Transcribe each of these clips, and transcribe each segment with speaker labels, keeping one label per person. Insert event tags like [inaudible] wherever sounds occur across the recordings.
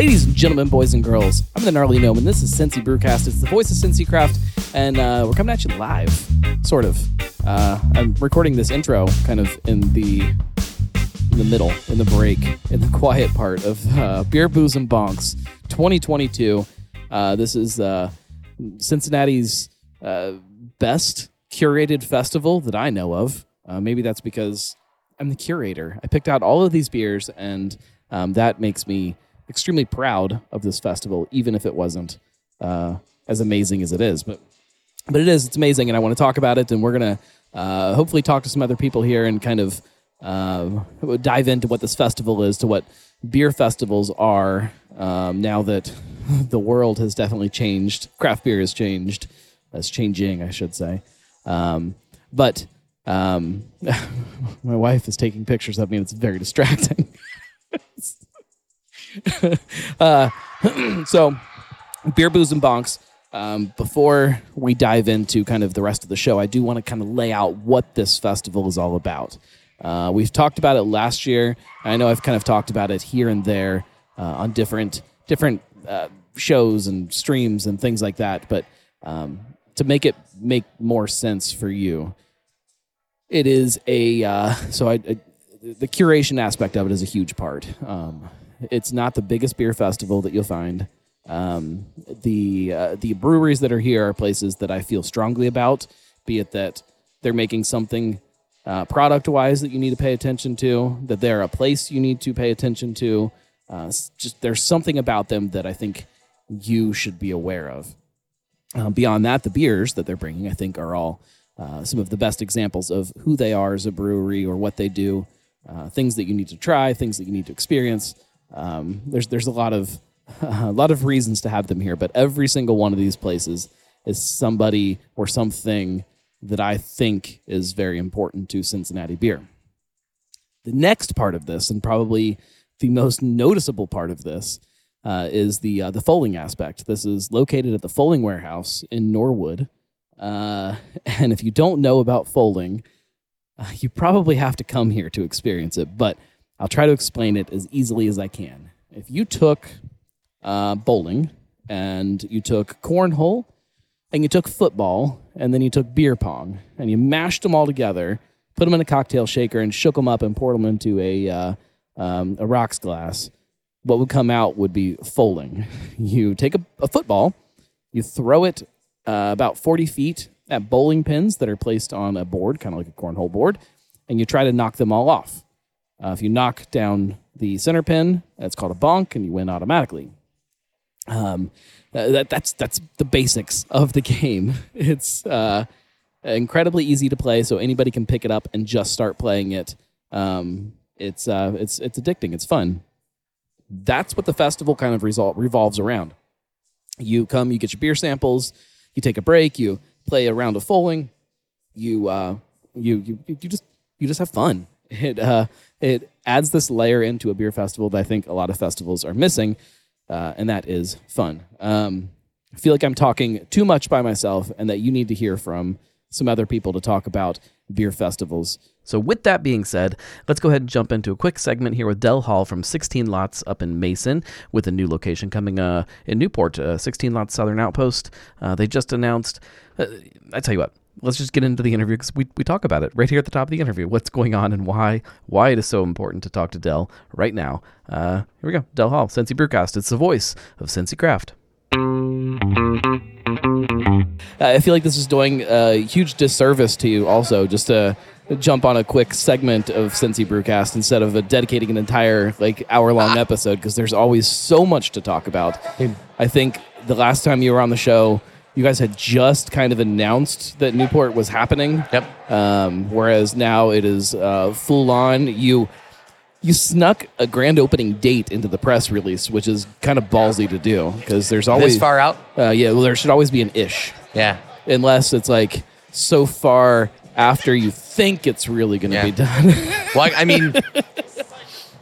Speaker 1: Ladies and gentlemen, boys and girls, I'm the Gnarly Gnome, and this is Cincy Brewcast. It's the voice of Cincy Craft, and uh, we're coming at you live, sort of. Uh, I'm recording this intro kind of in the in the middle, in the break, in the [laughs] quiet part of uh, Beer, Booze, and Bonks 2022. Uh, this is uh, Cincinnati's uh, best curated festival that I know of. Maybe that's because I'm the curator. I picked out all of these beers, and um, that makes me extremely proud of this festival, even if it wasn't uh, as amazing as it is. But but it is. It's amazing, and I want to talk about it. And we're gonna uh, hopefully talk to some other people here and kind of uh, dive into what this festival is, to what beer festivals are. Um, now that [laughs] the world has definitely changed, craft beer has changed. That's changing, I should say. Um, but um, [laughs] my wife is taking pictures of me, and it's very distracting. [laughs] uh, [clears throat] so, beer, booze, and bonks. Um, before we dive into kind of the rest of the show, I do want to kind of lay out what this festival is all about. Uh, we've talked about it last year. I know I've kind of talked about it here and there uh, on different different uh, shows and streams and things like that. But um, to make it make more sense for you, it is a uh, so I, I, the curation aspect of it is a huge part. Um, it's not the biggest beer festival that you'll find. Um, the uh, the breweries that are here are places that I feel strongly about, be it that they're making something uh, product wise that you need to pay attention to, that they're a place you need to pay attention to. Uh, just there's something about them that I think you should be aware of. Uh, beyond that, the beers that they're bringing, I think, are all uh, some of the best examples of who they are as a brewery or what they do. Uh, things that you need to try, things that you need to experience. Um, there's there's a lot of [laughs] a lot of reasons to have them here, but every single one of these places is somebody or something that I think is very important to Cincinnati beer. The next part of this, and probably the most noticeable part of this, uh, is the uh, the fowling aspect. This is located at the Fowling Warehouse in Norwood, uh, [laughs] and if you don't know about fowling, uh, you probably have to come here to experience it. But I'll try to explain it as easily as I can. If you took uh, bowling and you took cornhole and you took football and then you took beer pong and you mashed them all together, put them in a cocktail shaker and shook them up and poured them into a, uh, um, a rocks glass, what would come out would be fowling. [laughs] You take a, a football, you throw it uh, about 40 feet at bowling pins that are placed on a board, kind of like a cornhole board, and you try to knock them all off. Uh, if you knock down the center pin, that's called a bonk, and you win automatically. Um, that, that's that's the basics of the [laughs] game. It's uh, incredibly easy to play, so anybody can pick it up and just start playing it. Um, it's uh, it's it's addicting. It's fun. That's what the festival kind of result revolves around. You come, you get your beer samples, you take a break, you play a round of fowling, you uh, you you you just you just have fun. [laughs] It uh, it adds this layer into a beer festival that I think a lot of festivals are missing, uh, and that is fun. Um, I feel like I'm talking too much by myself, and that you need to hear from some other people to talk about beer festivals. So, with that being said, let's go ahead and jump into a quick segment here with Dell Hall from 16 Lots up in Mason with a new location coming uh, in Newport, uh, 16 Lots Southern Outpost. Uh, they just announced, uh, I tell you what, let's just get into the interview because we, we talk about it right here at the top of the interview what's going on and why why it is so important to talk to dell right now. Uh, here we go. Dell hall cincy brewcast. It's the voice of cincy craft. I feel like this is doing a huge disservice to you also just to jump on a quick segment of cincy brewcast instead of dedicating an entire like hour long episode because there's always so much to talk about. I think the last time you were on the show you guys had just kind of announced that Newport was happening.
Speaker 2: Yep.
Speaker 1: Um, whereas now it is uh, full on. You you snuck a grand opening date into the press release, which is kind of ballsy to do because there's always
Speaker 2: this far out.
Speaker 1: Uh, yeah, well, there should always be an ish.
Speaker 2: Yeah.
Speaker 1: Unless it's like so far after you think it's really going to
Speaker 2: Yeah.
Speaker 1: be done. [laughs]
Speaker 2: Well, I I mean,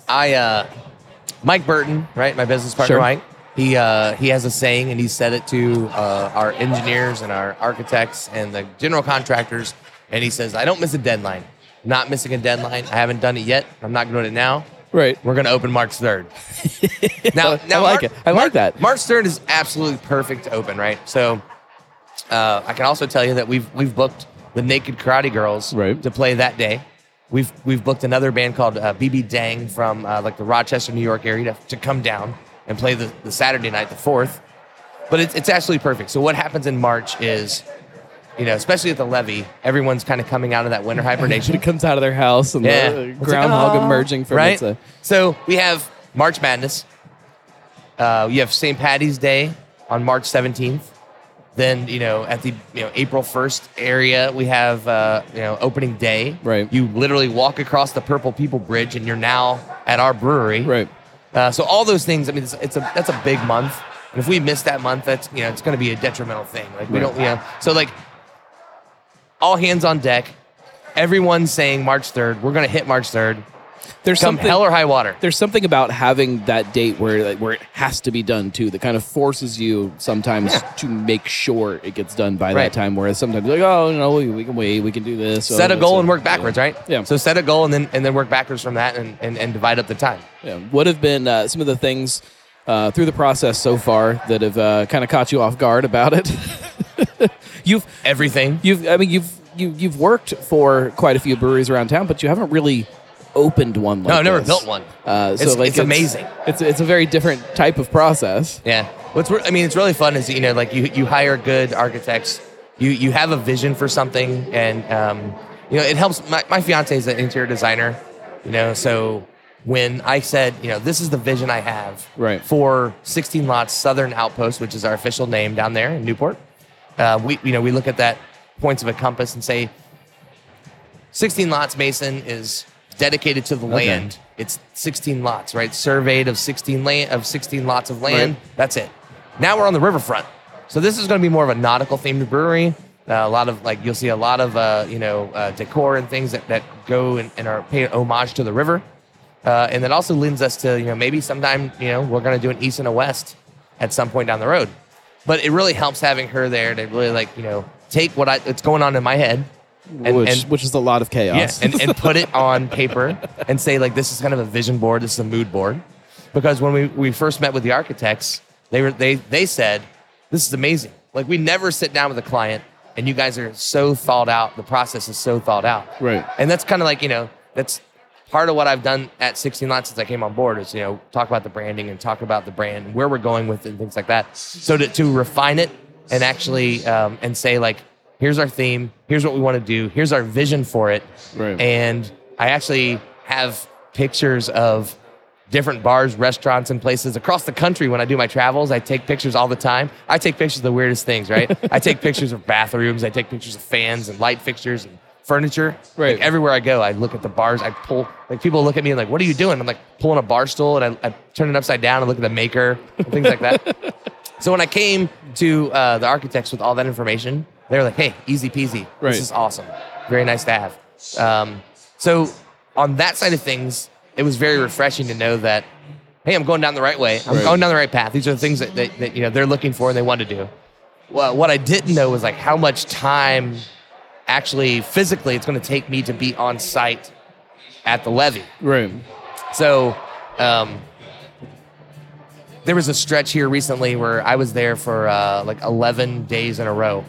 Speaker 2: I uh, Mike Burton, right? My business partner,
Speaker 1: Sure.
Speaker 2: Mike. He uh, he has a saying, and he said it to uh, our engineers and our architects and the general contractors. And he says, "I don't miss a deadline. Not missing a deadline. I haven't done it yet. I'm not doing it now.
Speaker 1: Right.
Speaker 2: We're going to open March 3rd. now, [laughs] now,
Speaker 1: I
Speaker 2: like
Speaker 1: it. I like that.
Speaker 2: March 3rd is absolutely perfect to open, right? So uh, I can also tell you that we've we've booked the Naked Karate Girls
Speaker 1: Right.
Speaker 2: to play that day. We've we've booked another band called uh, BB Dang from uh, like the Rochester, New York area to, to come down and play the, the Saturday night, the fourth. But it's it's absolutely perfect. So what happens in March is, you know, especially at the levee, everyone's kind of coming out of that winter [laughs] hibernation.
Speaker 1: It comes out of their house and
Speaker 2: Yeah.
Speaker 1: the
Speaker 2: It's like,
Speaker 1: groundhog
Speaker 2: "Oh,"
Speaker 1: emerging from
Speaker 2: right. so we have March Madness. Uh, you have St. Patty's Day on March 17th. Then you know at the you know April 1st area we have uh, you know opening day.
Speaker 1: Right.
Speaker 2: You literally walk across the Purple People Bridge and you're now at our brewery.
Speaker 1: right.
Speaker 2: Uh, so all those things. I mean, it's, it's a that's a big month. And if we miss that month, that's you know it's going to be a detrimental thing. Like we
Speaker 1: Right.
Speaker 2: don't you know. So like all hands on deck. Everyone's saying March 3rd. We're going to hit March 3rd.
Speaker 1: There's
Speaker 2: Come
Speaker 1: something.
Speaker 2: hell or high water.
Speaker 1: there's something about having that date where like, where it has to be done too that kind of forces you sometimes
Speaker 2: Yeah.
Speaker 1: to make sure it gets done by
Speaker 2: Right.
Speaker 1: that time whereas sometimes you're like oh no we, we can wait we can do this
Speaker 2: set
Speaker 1: oh,
Speaker 2: a goal
Speaker 1: so-
Speaker 2: and work backwards,
Speaker 1: yeah.
Speaker 2: right?
Speaker 1: Yeah.
Speaker 2: So set a goal and then and then work backwards from that and, and, and divide up the time.
Speaker 1: yeah. what have been uh, some of the things uh, through the process so far that have uh, kind of caught you off guard about it [laughs] you've
Speaker 2: Everything.
Speaker 1: you've I mean you've you, you've worked for quite a few breweries around town but you haven't really opened one like
Speaker 2: No, I've never
Speaker 1: this.
Speaker 2: built one.
Speaker 1: uh, so
Speaker 2: It's-
Speaker 1: like
Speaker 2: it's amazing.
Speaker 1: it's it's a very different type of process
Speaker 2: Yeah. What's I mean, it's really fun is you know like you you hire good architects. You you have a vision for something, and um, you know it helps. My my fiance is an interior designer, you know, so when I said you know this is the vision I have
Speaker 1: Right.
Speaker 2: for 16 lots Southern Outpost, which is our official name down there in Newport, uh, we you know we look at that points of a compass and say 16 lots Mason is dedicated to the
Speaker 1: Okay.
Speaker 2: land. It's 16 lots, right? Surveyed of 16 land of 16 lots of land.
Speaker 1: Right.
Speaker 2: That's it. Now we're on the riverfront. So this is going to be more of a nautical themed brewery. Uh, a lot of like you'll see a lot of uh, you know uh, decor and things that, that go and, and are paying homage to the river, uh, and that also lends us to you know maybe sometime you know we're going to do an east and a west at some point down the road. But it really helps having her there to really like you know take what I what's going on in my head and,
Speaker 1: which
Speaker 2: and
Speaker 1: which is a lot of chaos
Speaker 2: yeah, and, and put it [laughs] on paper and say like this is kind of a vision board, this is a mood board. Because when we, we first met with the architects, they were they they said, This is amazing. Like we never sit down with a client and you guys are so thought out, the process is so thought out.
Speaker 1: Right.
Speaker 2: And that's kind of like, you know, that's part of what I've done at 16 Lots since I came on board is, you know, talk about the branding and talk about the brand and where we're going with it and things like that. So to, to refine it and actually um, and say like, here's our theme, here's what we want to do, here's our vision for it.
Speaker 1: Right.
Speaker 2: And I actually have pictures of different bars, restaurants, and places across the country when I do my travels. I take pictures all the time. I take pictures of the weirdest things, right? [laughs] I take pictures of bathrooms, I take pictures of fans and light fixtures and furniture.
Speaker 1: Right.
Speaker 2: Like, everywhere I go, I look at the bars. I pull, like, people look at me and, like, what are you doing? I'm like pulling a bar stool and I, I turn it upside down and look at the maker and things like that. [laughs] So when I came to uh, the architects with all that information, they were like, "Hey, easy peasy.
Speaker 1: Right.
Speaker 2: This is awesome. Very nice to have." Um, so on that side of things, it was very refreshing to know that, "Hey, I'm going down the right way. I'm
Speaker 1: Right.
Speaker 2: going down the right path. These are the things that, that, that you know they're looking for and they want to do." Well, what I didn't know was like how much time, actually physically, it's going to take me to be on site at the levee.
Speaker 1: right
Speaker 2: So, um, there was a stretch here recently where I was there for uh, like 11 days in a row,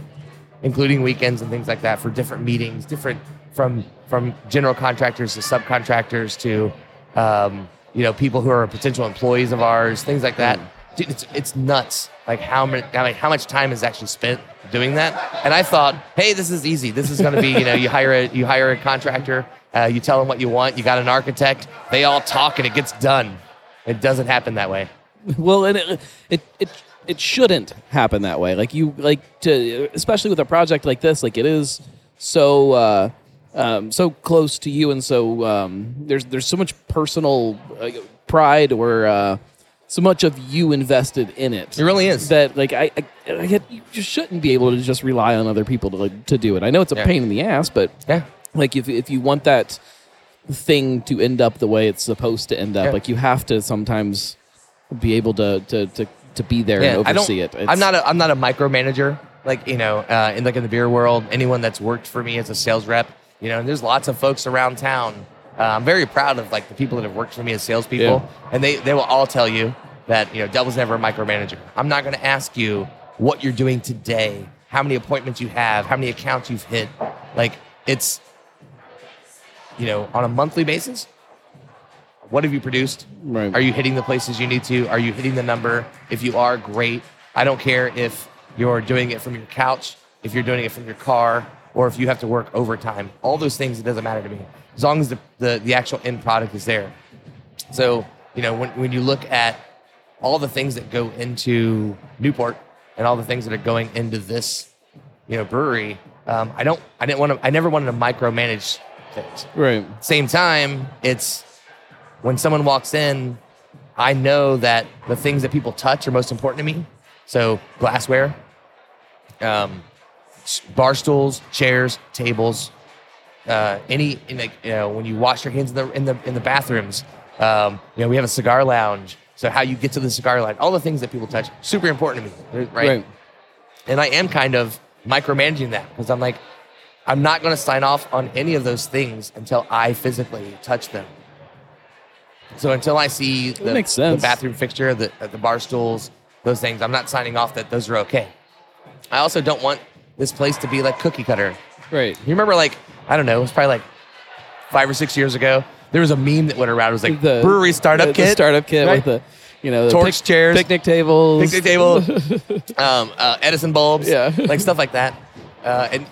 Speaker 2: including weekends and things like that for different meetings, different from from general contractors to subcontractors to um, you know people who are potential employees of ours, things like that. Dude, it's it's nuts. Like how many, mean, how much time is actually spent doing that? And I thought, hey, this is easy. This is going to be, you know, you hire a you hire a contractor, uh, you tell them what you want, you got an architect, they all talk and it gets done. It doesn't happen that way.
Speaker 1: well and it, it it it shouldn't happen that way like you like to especially with a project like this like it is so uh um, so close to you and so um, there's there's so much personal uh, pride or uh, so much of you invested in it
Speaker 2: It really is.
Speaker 1: that like I, I, I get you just shouldn't be able to just rely on other people to like, to do it I know it's a
Speaker 2: Yeah.
Speaker 1: pain in the ass but
Speaker 2: Yeah.
Speaker 1: like if if you want that thing to end up the way it's supposed to end up,
Speaker 2: Yeah.
Speaker 1: like you have to sometimes be able to to to, to be there and
Speaker 2: I don't.
Speaker 1: oversee it. It's-
Speaker 2: I'm not. A, I'm not a micromanager. Like you know, uh, in like in the beer world, anyone that's worked for me as a sales rep, you know, and there's lots of folks around town Uh, I'm very proud of like the people that have worked for me as salespeople,
Speaker 1: Yeah.
Speaker 2: and they they will all tell you that you know Devil's never a micromanager. I'm not going to ask you what you're doing today, how many appointments you have, how many accounts you've hit. Like it's you know on a monthly basis. What have you produced?
Speaker 1: Right.
Speaker 2: Are you hitting the places you need to? Are you hitting the number? If you are, great. I don't care if you're doing it from your couch, if you're doing it from your car, or if you have to work overtime. All those things, it doesn't matter to me. As long as the, the, the actual end product is there. So, you know, when, when you look at all the things that go into Newport and all the things that are going into this, you know, brewery, um, I don't, I didn't want to, I never wanted to micromanage things
Speaker 1: Right.
Speaker 2: same time, it's when someone walks in, I know that the things that people touch are most important to me. So glassware, um, bar stools, chairs, tables, uh, any in like you know when you wash your hands in the in the in the bathrooms. Um, you know we have a cigar lounge. So how you get to the cigar lounge, all the things that people touch, super important to me, right?
Speaker 1: Right.
Speaker 2: And I am kind of micromanaging that because I'm like, I'm not going to sign off on any of those things until I physically touch them. So until I see the, the bathroom fixture, the, the bar stools, those things, I'm not signing off that those are okay. I also don't want this place to be like cookie cutter.
Speaker 1: Right.
Speaker 2: You remember, like, I don't know, it was probably like five or six years ago. There was a meme that went around. It was like
Speaker 1: The
Speaker 2: brewery startup
Speaker 1: the,
Speaker 2: kit.
Speaker 1: The startup kit
Speaker 2: right?
Speaker 1: with the, you know, the
Speaker 2: Tolix chairs.
Speaker 1: picnic tables,
Speaker 2: picnic table, [laughs] um, uh, Edison bulbs,
Speaker 1: Yeah.
Speaker 2: like stuff like that. Uh, and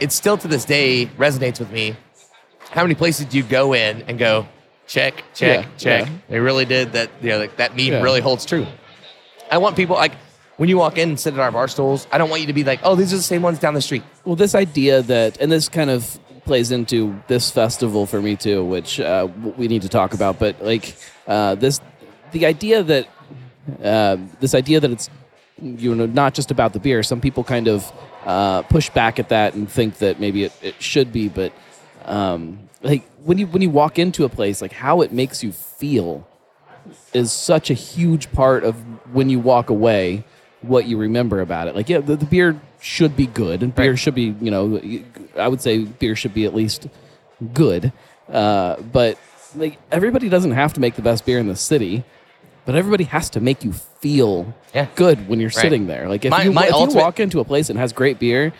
Speaker 2: it still to this day resonates with me. How many places do you go in and go, check, check,
Speaker 1: Yeah,
Speaker 2: check?
Speaker 1: yeah.
Speaker 2: They really did that. You know, like that meme
Speaker 1: Yeah.
Speaker 2: really holds true. I want people like when you walk in and sit at our bar stools. I don't want you to be like, oh, these are the same ones down the street.
Speaker 1: Well, this idea that, and this kind of plays into this festival for me too, which uh, we need to talk about. But like uh, this, the idea that uh, this idea that it's you know not just about the beer. Some people kind of uh, push back at that and think that maybe it, it should be, but um, like when you when you walk into a place, like how it makes you feel is such a huge part of when you walk away what you remember about it. Like yeah the, the beer should be good. And beer
Speaker 2: Right.
Speaker 1: should be you know i would say beer should be at least good. Uh, but like everybody doesn't have to make the best beer in the city but everybody has to make you feel
Speaker 2: Yeah.
Speaker 1: good when you're sitting there. Like if,
Speaker 2: My-
Speaker 1: you,
Speaker 2: my
Speaker 1: if you walk into a place and has great beer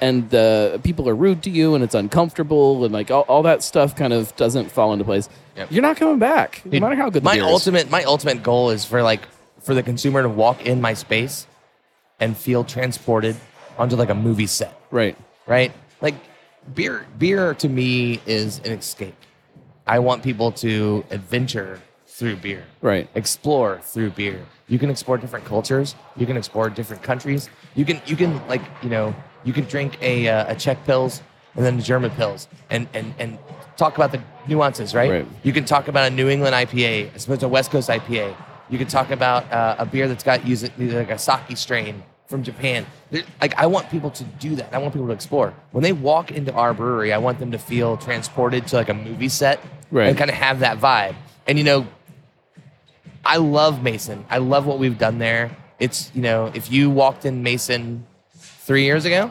Speaker 1: and the people are rude to you and it's uncomfortable and like all, all that stuff kind of doesn't fall into place.
Speaker 2: Yep.
Speaker 1: you're not coming back. No matter how good the
Speaker 2: my ultimate my ultimate goal is for like for the consumer to walk in my space and feel transported onto like a movie set.
Speaker 1: Right.
Speaker 2: Right? Like beer beer to me is an escape. I want people to adventure through beer.
Speaker 1: Right.
Speaker 2: Explore through beer. You can explore different cultures. You can explore different countries. You can you can like you know you can drink a, uh, a czech pils and then a german pils and and and talk about the nuances right,
Speaker 1: Right.
Speaker 2: you can talk about a new england ipa as opposed to a west coast ipa you can talk about uh, a beer that's got using like a sake strain from japan like i want people to do that i want people to explore when they walk into our brewery i want them to feel transported to like a movie set
Speaker 1: Right.
Speaker 2: and kind of have that vibe and you know I love Mason. I love what we've done there. It's you know, if you walked in Mason three years ago,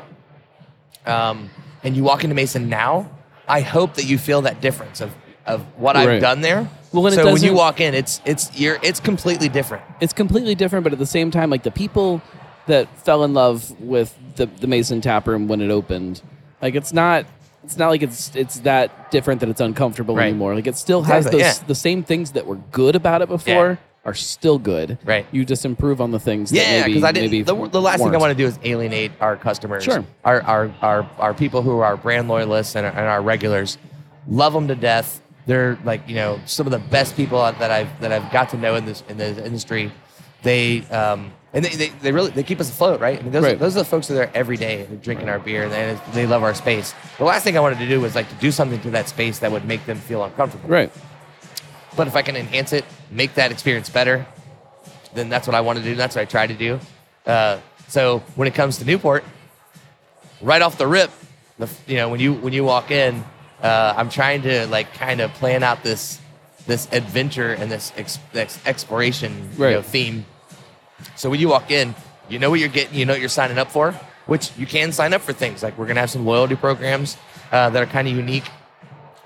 Speaker 2: um, and you walk into Mason now, I hope that you feel that difference of of what I've done there.
Speaker 1: Well, when
Speaker 2: so when you walk in, it's it's you're it's completely different.
Speaker 1: it's completely different, but at the same time, like the people that fell in love with the, the Mason Tap Room when it opened, like it's not it's not like it's it's that different that it's uncomfortable
Speaker 2: Right.
Speaker 1: anymore. Like it still has
Speaker 2: Exactly,
Speaker 1: those
Speaker 2: yeah.
Speaker 1: the same things that were good about it before
Speaker 2: Yeah.
Speaker 1: Are still good.
Speaker 2: Right.
Speaker 1: You just improve on the things.
Speaker 2: Yeah, because I didn't.
Speaker 1: maybe
Speaker 2: The, the last thing I want to do is alienate our customers.
Speaker 1: Sure.
Speaker 2: Our our our, our people who are our brand loyalists and, and our regulars, love them to death. They're like you know some of the best people that I've that I've got to know in this in this industry. They um and they, they, they really they keep us afloat, right? I mean, those are, those are the folks that are there every day drinking our beer and they, they love our space. The last thing I wanted to do was like to do something to that space that would make them feel uncomfortable.
Speaker 1: Right.
Speaker 2: But if I can enhance it, make that experience better, then that's what I want to do. That's what I try to do. Uh, so when it comes to Newport, right off the rip, the, you know when you when you walk in, uh, I'm trying to like kind of plan out this this adventure and this, ex, this exploration you know, theme. So when you walk in, you know what you're getting, you know what you're signing up for, which you can sign up for things like we're gonna have some loyalty programs uh, that are kind of unique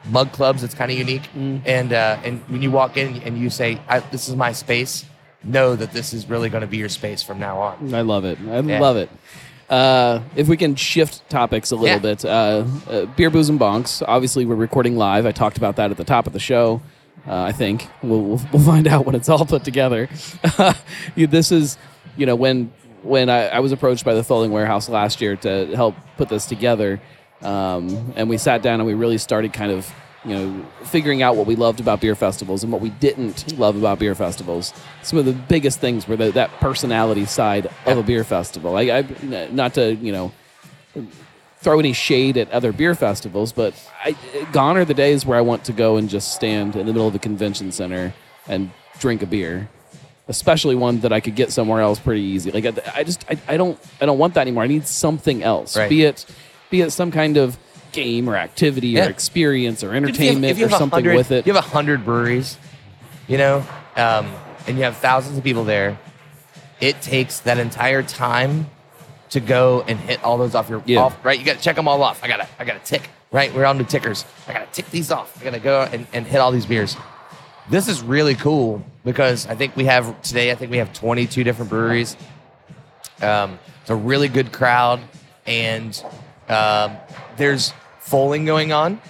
Speaker 2: mug clubs. It's kind of unique.
Speaker 1: Mm.
Speaker 2: And uh, and when you walk in and you say, I, "This is my space," know that this is really going to be your space from now on.
Speaker 1: I love it. I
Speaker 2: Yeah.
Speaker 1: love it. Uh, if we can shift topics a little
Speaker 2: Yeah.
Speaker 1: bit, uh, uh, beer, booze, and bonks. Obviously, we're recording live. I talked about that at the top of the show. Uh, I think we'll, we'll we'll find out when it's all put together. [laughs] This is, you know, when when I, I was approached by the Fowling Warehouse last year to help put this together, um, and we sat down and we really started kind of you know figuring out what we loved about beer festivals and what we didn't love about beer festivals. Some of the biggest things were the, that personality side of a beer festival. I, I not to you know throw any shade at other beer festivals, but I, gone are the days where I want to go and just stand in the middle of a convention center and drink a beer, especially one that I could get somewhere else pretty easy. Like I, I just I, I don't I don't want that anymore. I need something else.
Speaker 2: Right.
Speaker 1: Be it be it some kind of game or activity
Speaker 2: Yeah.
Speaker 1: or experience or
Speaker 2: Dude, if you have-
Speaker 1: entertainment
Speaker 2: if you
Speaker 1: or something with it.
Speaker 2: You have a hundred breweries, you know, um, and you have thousands of people there. It takes that entire time to go and hit all those off your
Speaker 1: Yeah.
Speaker 2: off. Right, you got to check them all off. I gotta, I gotta tick. Right, we're on the tickers. I gotta tick these off. I gotta go and, and hit all these beers. This is really cool because I think we have today. I think we have 22 different breweries. Um, it's a really good crowd, and um, there's fowling going on,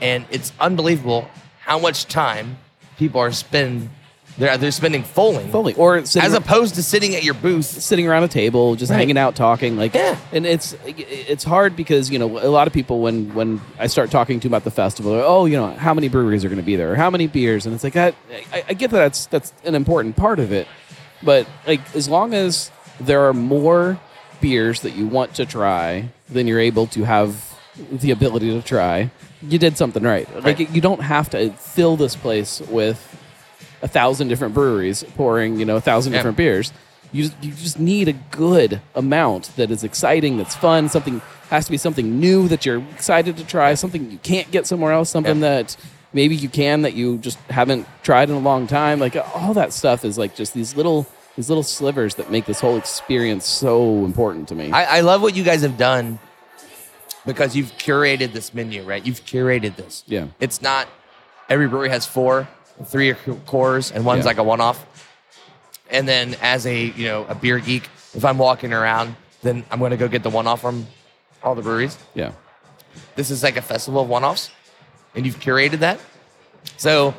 Speaker 2: and it's unbelievable how much time people are spend they're they're spending fowling,
Speaker 1: Fully. Or
Speaker 2: as opposed to sitting at your booth.
Speaker 1: sitting around a table, just
Speaker 2: Right.
Speaker 1: hanging out, talking. Like,
Speaker 2: Yeah.
Speaker 1: and it's it's hard because you know a lot of people when when I start talking to them about the festival, oh, you know, how many breweries are going to be there, or how many beers, and it's like I, I, I get that that's that's an important part of it, but like as long as there are more beers that you want to try then you're able to have the ability to try, you did something right. Like you don't have to fill this place with a thousand different breweries pouring, you know, a thousand
Speaker 2: Yeah.
Speaker 1: different beers. You just, you just need a good amount that is exciting, that's fun. Something has to be something new that you're excited to try. Something you can't get somewhere else. Something
Speaker 2: Yeah.
Speaker 1: that maybe you can that you just haven't tried in a long time. Like all that stuff is like just these little these little slivers that make this whole experience so important to me.
Speaker 2: I, I love what you guys have done because you've curated this menu, right? You've curated this.
Speaker 1: Yeah.
Speaker 2: It's not every brewery has four, three are cores, and one's
Speaker 1: Yeah.
Speaker 2: like a one-off. And then as a you know a beer geek, if I'm walking around, then I'm going to go get the one-off from all the breweries.
Speaker 1: yeah,
Speaker 2: This is like a festival of one-offs, and you've curated that. So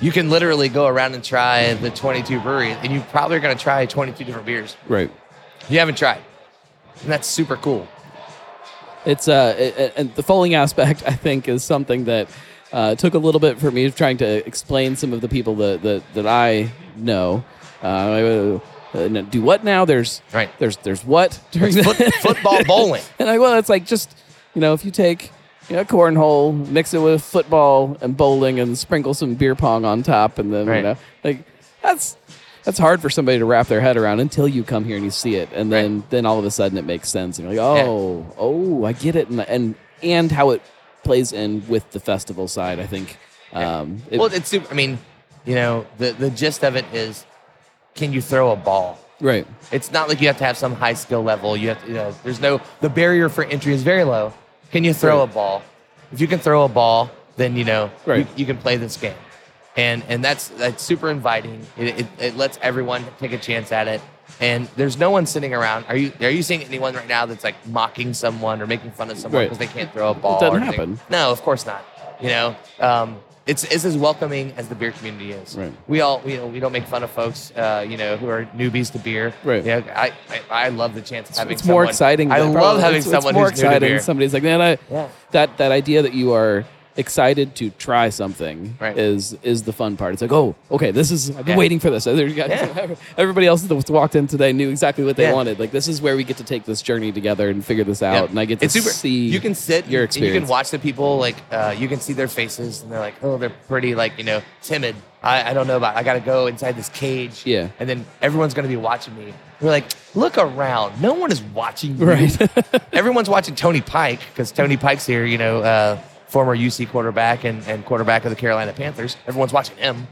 Speaker 2: you can literally go around and try the 22 breweries, and you probably are going to try 22 different beers
Speaker 1: right.
Speaker 2: you haven't tried, and that's super cool.
Speaker 1: It's uh, it- it- and the fowling aspect, I think, is something that uh, took a little bit for me trying to explain some of the people that that, that I know. Uh, uh, do what now? There's
Speaker 2: Right.
Speaker 1: There's there's what during
Speaker 2: Foot,
Speaker 1: the
Speaker 2: football [laughs] bowling.
Speaker 1: and I well, it's like just you know if you take you know cornhole, mix it with football and bowling, and sprinkle some beer pong on top, and then
Speaker 2: Right.
Speaker 1: you know like that's that's hard for somebody to wrap their head around until you come here and you see it, and then then all of a sudden it makes sense, and you're like, oh, oh, I get it, and and and how it plays in with the festival side. I think. Um, it-
Speaker 2: well, it's super. I mean, you know, the the gist of it is, can you throw a ball?
Speaker 1: right.
Speaker 2: It's not like you have to have some high skill level. You have to, you know, there's no the barrier for entry is very low. Can you throw
Speaker 1: Right.
Speaker 2: a ball? If you can throw a ball, then you know
Speaker 1: Right.
Speaker 2: you, you can play this game, and and that's that's super inviting. It, it, it lets everyone take a chance at it, and there's no one sitting around. Are you are you seeing anyone right now that's like mocking someone or making fun of someone
Speaker 1: Right.
Speaker 2: because they can't throw a ball?
Speaker 1: It doesn't
Speaker 2: or
Speaker 1: happen.
Speaker 2: No, of course not. You know, um, it's it's as welcoming as the beer community is.
Speaker 1: Right.
Speaker 2: We all we, we don't make fun of folks, uh, you know, who are newbies to beer.
Speaker 1: Right.
Speaker 2: Yeah, I, I I love the chance of having.
Speaker 1: it's more exciting.
Speaker 2: I love having
Speaker 1: it's,
Speaker 2: someone
Speaker 1: it's more
Speaker 2: who's new to beer.
Speaker 1: Somebody's like, man, I,
Speaker 2: Yeah.
Speaker 1: that that idea that you are excited to try something
Speaker 2: Right.
Speaker 1: is is the fun part. It's like, oh, okay, this is I've been
Speaker 2: Yeah.
Speaker 1: waiting for this. There you got-
Speaker 2: Yeah. [laughs]
Speaker 1: Everybody else that walked in today knew exactly what they
Speaker 2: Yeah.
Speaker 1: wanted. Like this is where we get to take this journey together and figure this out, and I get to
Speaker 2: it's super,
Speaker 1: see.
Speaker 2: You can sit.
Speaker 1: your
Speaker 2: and You can watch the people like uh, you can see their faces, and they're like, oh, they're pretty like you know timid. I, I don't know about. I got to go inside this cage.
Speaker 1: Yeah.
Speaker 2: And then everyone's gonna be watching me. We're like, look around. No one is watching you.
Speaker 1: Right. [laughs]
Speaker 2: Everyone's watching Tony Pike because Tony Pike's here. You know, uh, former UC quarterback and, and quarterback of the Carolina Panthers. Everyone's watching him.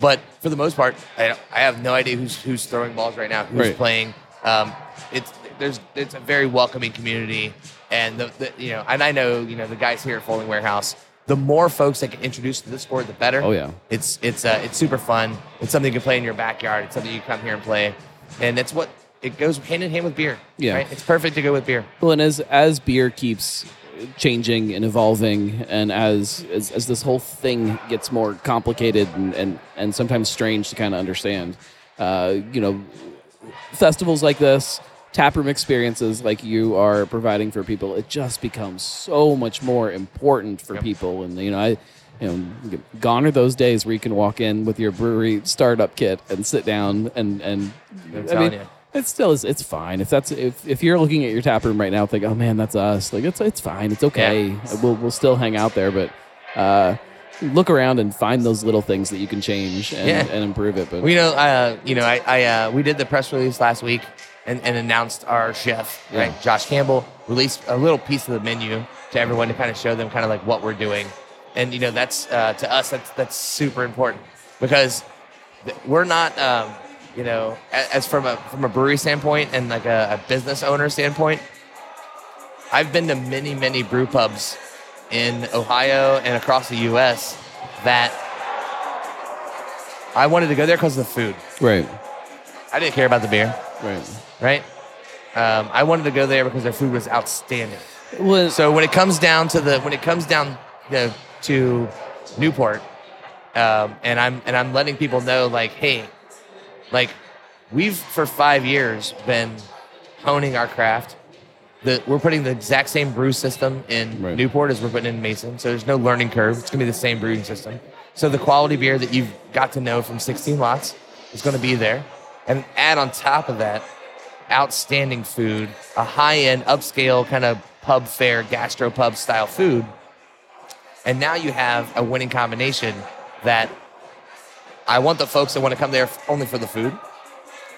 Speaker 2: But for the most part, I, I have no idea who's who's throwing balls right now, who's
Speaker 1: Right.
Speaker 2: playing. Um, it's there's it's a very welcoming community, and the, the you know, and I know you know the guys here at Fowling Warehouse. the more folks that get introduced to the sport, the better.
Speaker 1: Oh, yeah.
Speaker 2: It's it's uh, it's super fun. It's something you can play in your backyard. It's something you come here and play, and it's what it goes hand in hand with beer.
Speaker 1: Yeah.
Speaker 2: right? it's perfect to go with beer.
Speaker 1: Well, and as as beer keeps changing and evolving, and as as, as this whole thing gets more complicated and and, and sometimes strange to kind of understand, uh, you know, festivals like this, taproom experiences like you are providing for people, it just becomes so much more important for
Speaker 2: Yep.
Speaker 1: people. And you know, I. You know, gone are those days where you can walk in with your brewery startup kit and sit down and and I mean,
Speaker 2: you.
Speaker 1: It still is. It's fine if that's if, if you're looking at your tap room right now, think, oh man, that's us. Like it's it's fine. It's okay.
Speaker 2: Yeah.
Speaker 1: We'll we'll still hang out there, but uh, look around and find those little things that you can change and,
Speaker 2: Yeah.
Speaker 1: and improve it. But
Speaker 2: you know, uh, you know, I, I uh, we did the press release last week and, and announced our chef,
Speaker 1: Yeah.
Speaker 2: right? Josh Campbell released a little piece of the menu to everyone to kind of show them kind of like what we're doing, and you know, that's uh, to us that's that's super important because we're not, um, you know, as from a from a brewery standpoint and like a, a business owner standpoint. I've been to many many brew pubs in Ohio and across the U.S. that I wanted to go there because of the food.
Speaker 1: right,
Speaker 2: I didn't care about the beer,
Speaker 1: right.
Speaker 2: right? Um, I wanted to go there because their food was outstanding.
Speaker 1: Well,
Speaker 2: So when it comes down to the when it comes down you know, to Newport, um, and I'm and I'm letting people know like, hey, like we've for five years been honing our craft. The, we're putting the exact same brew system in
Speaker 1: Right.
Speaker 2: Newport as we're putting in Mason, so there's no learning curve. It's gonna be the same brewing system. So the quality beer that you've got to know from 16 lots is gonna be there, and add on top of that, outstanding food, a high-end, upscale kind of pub fare, gastro pub style food, and now you have a winning combination that I want the folks that want to come there only for the food.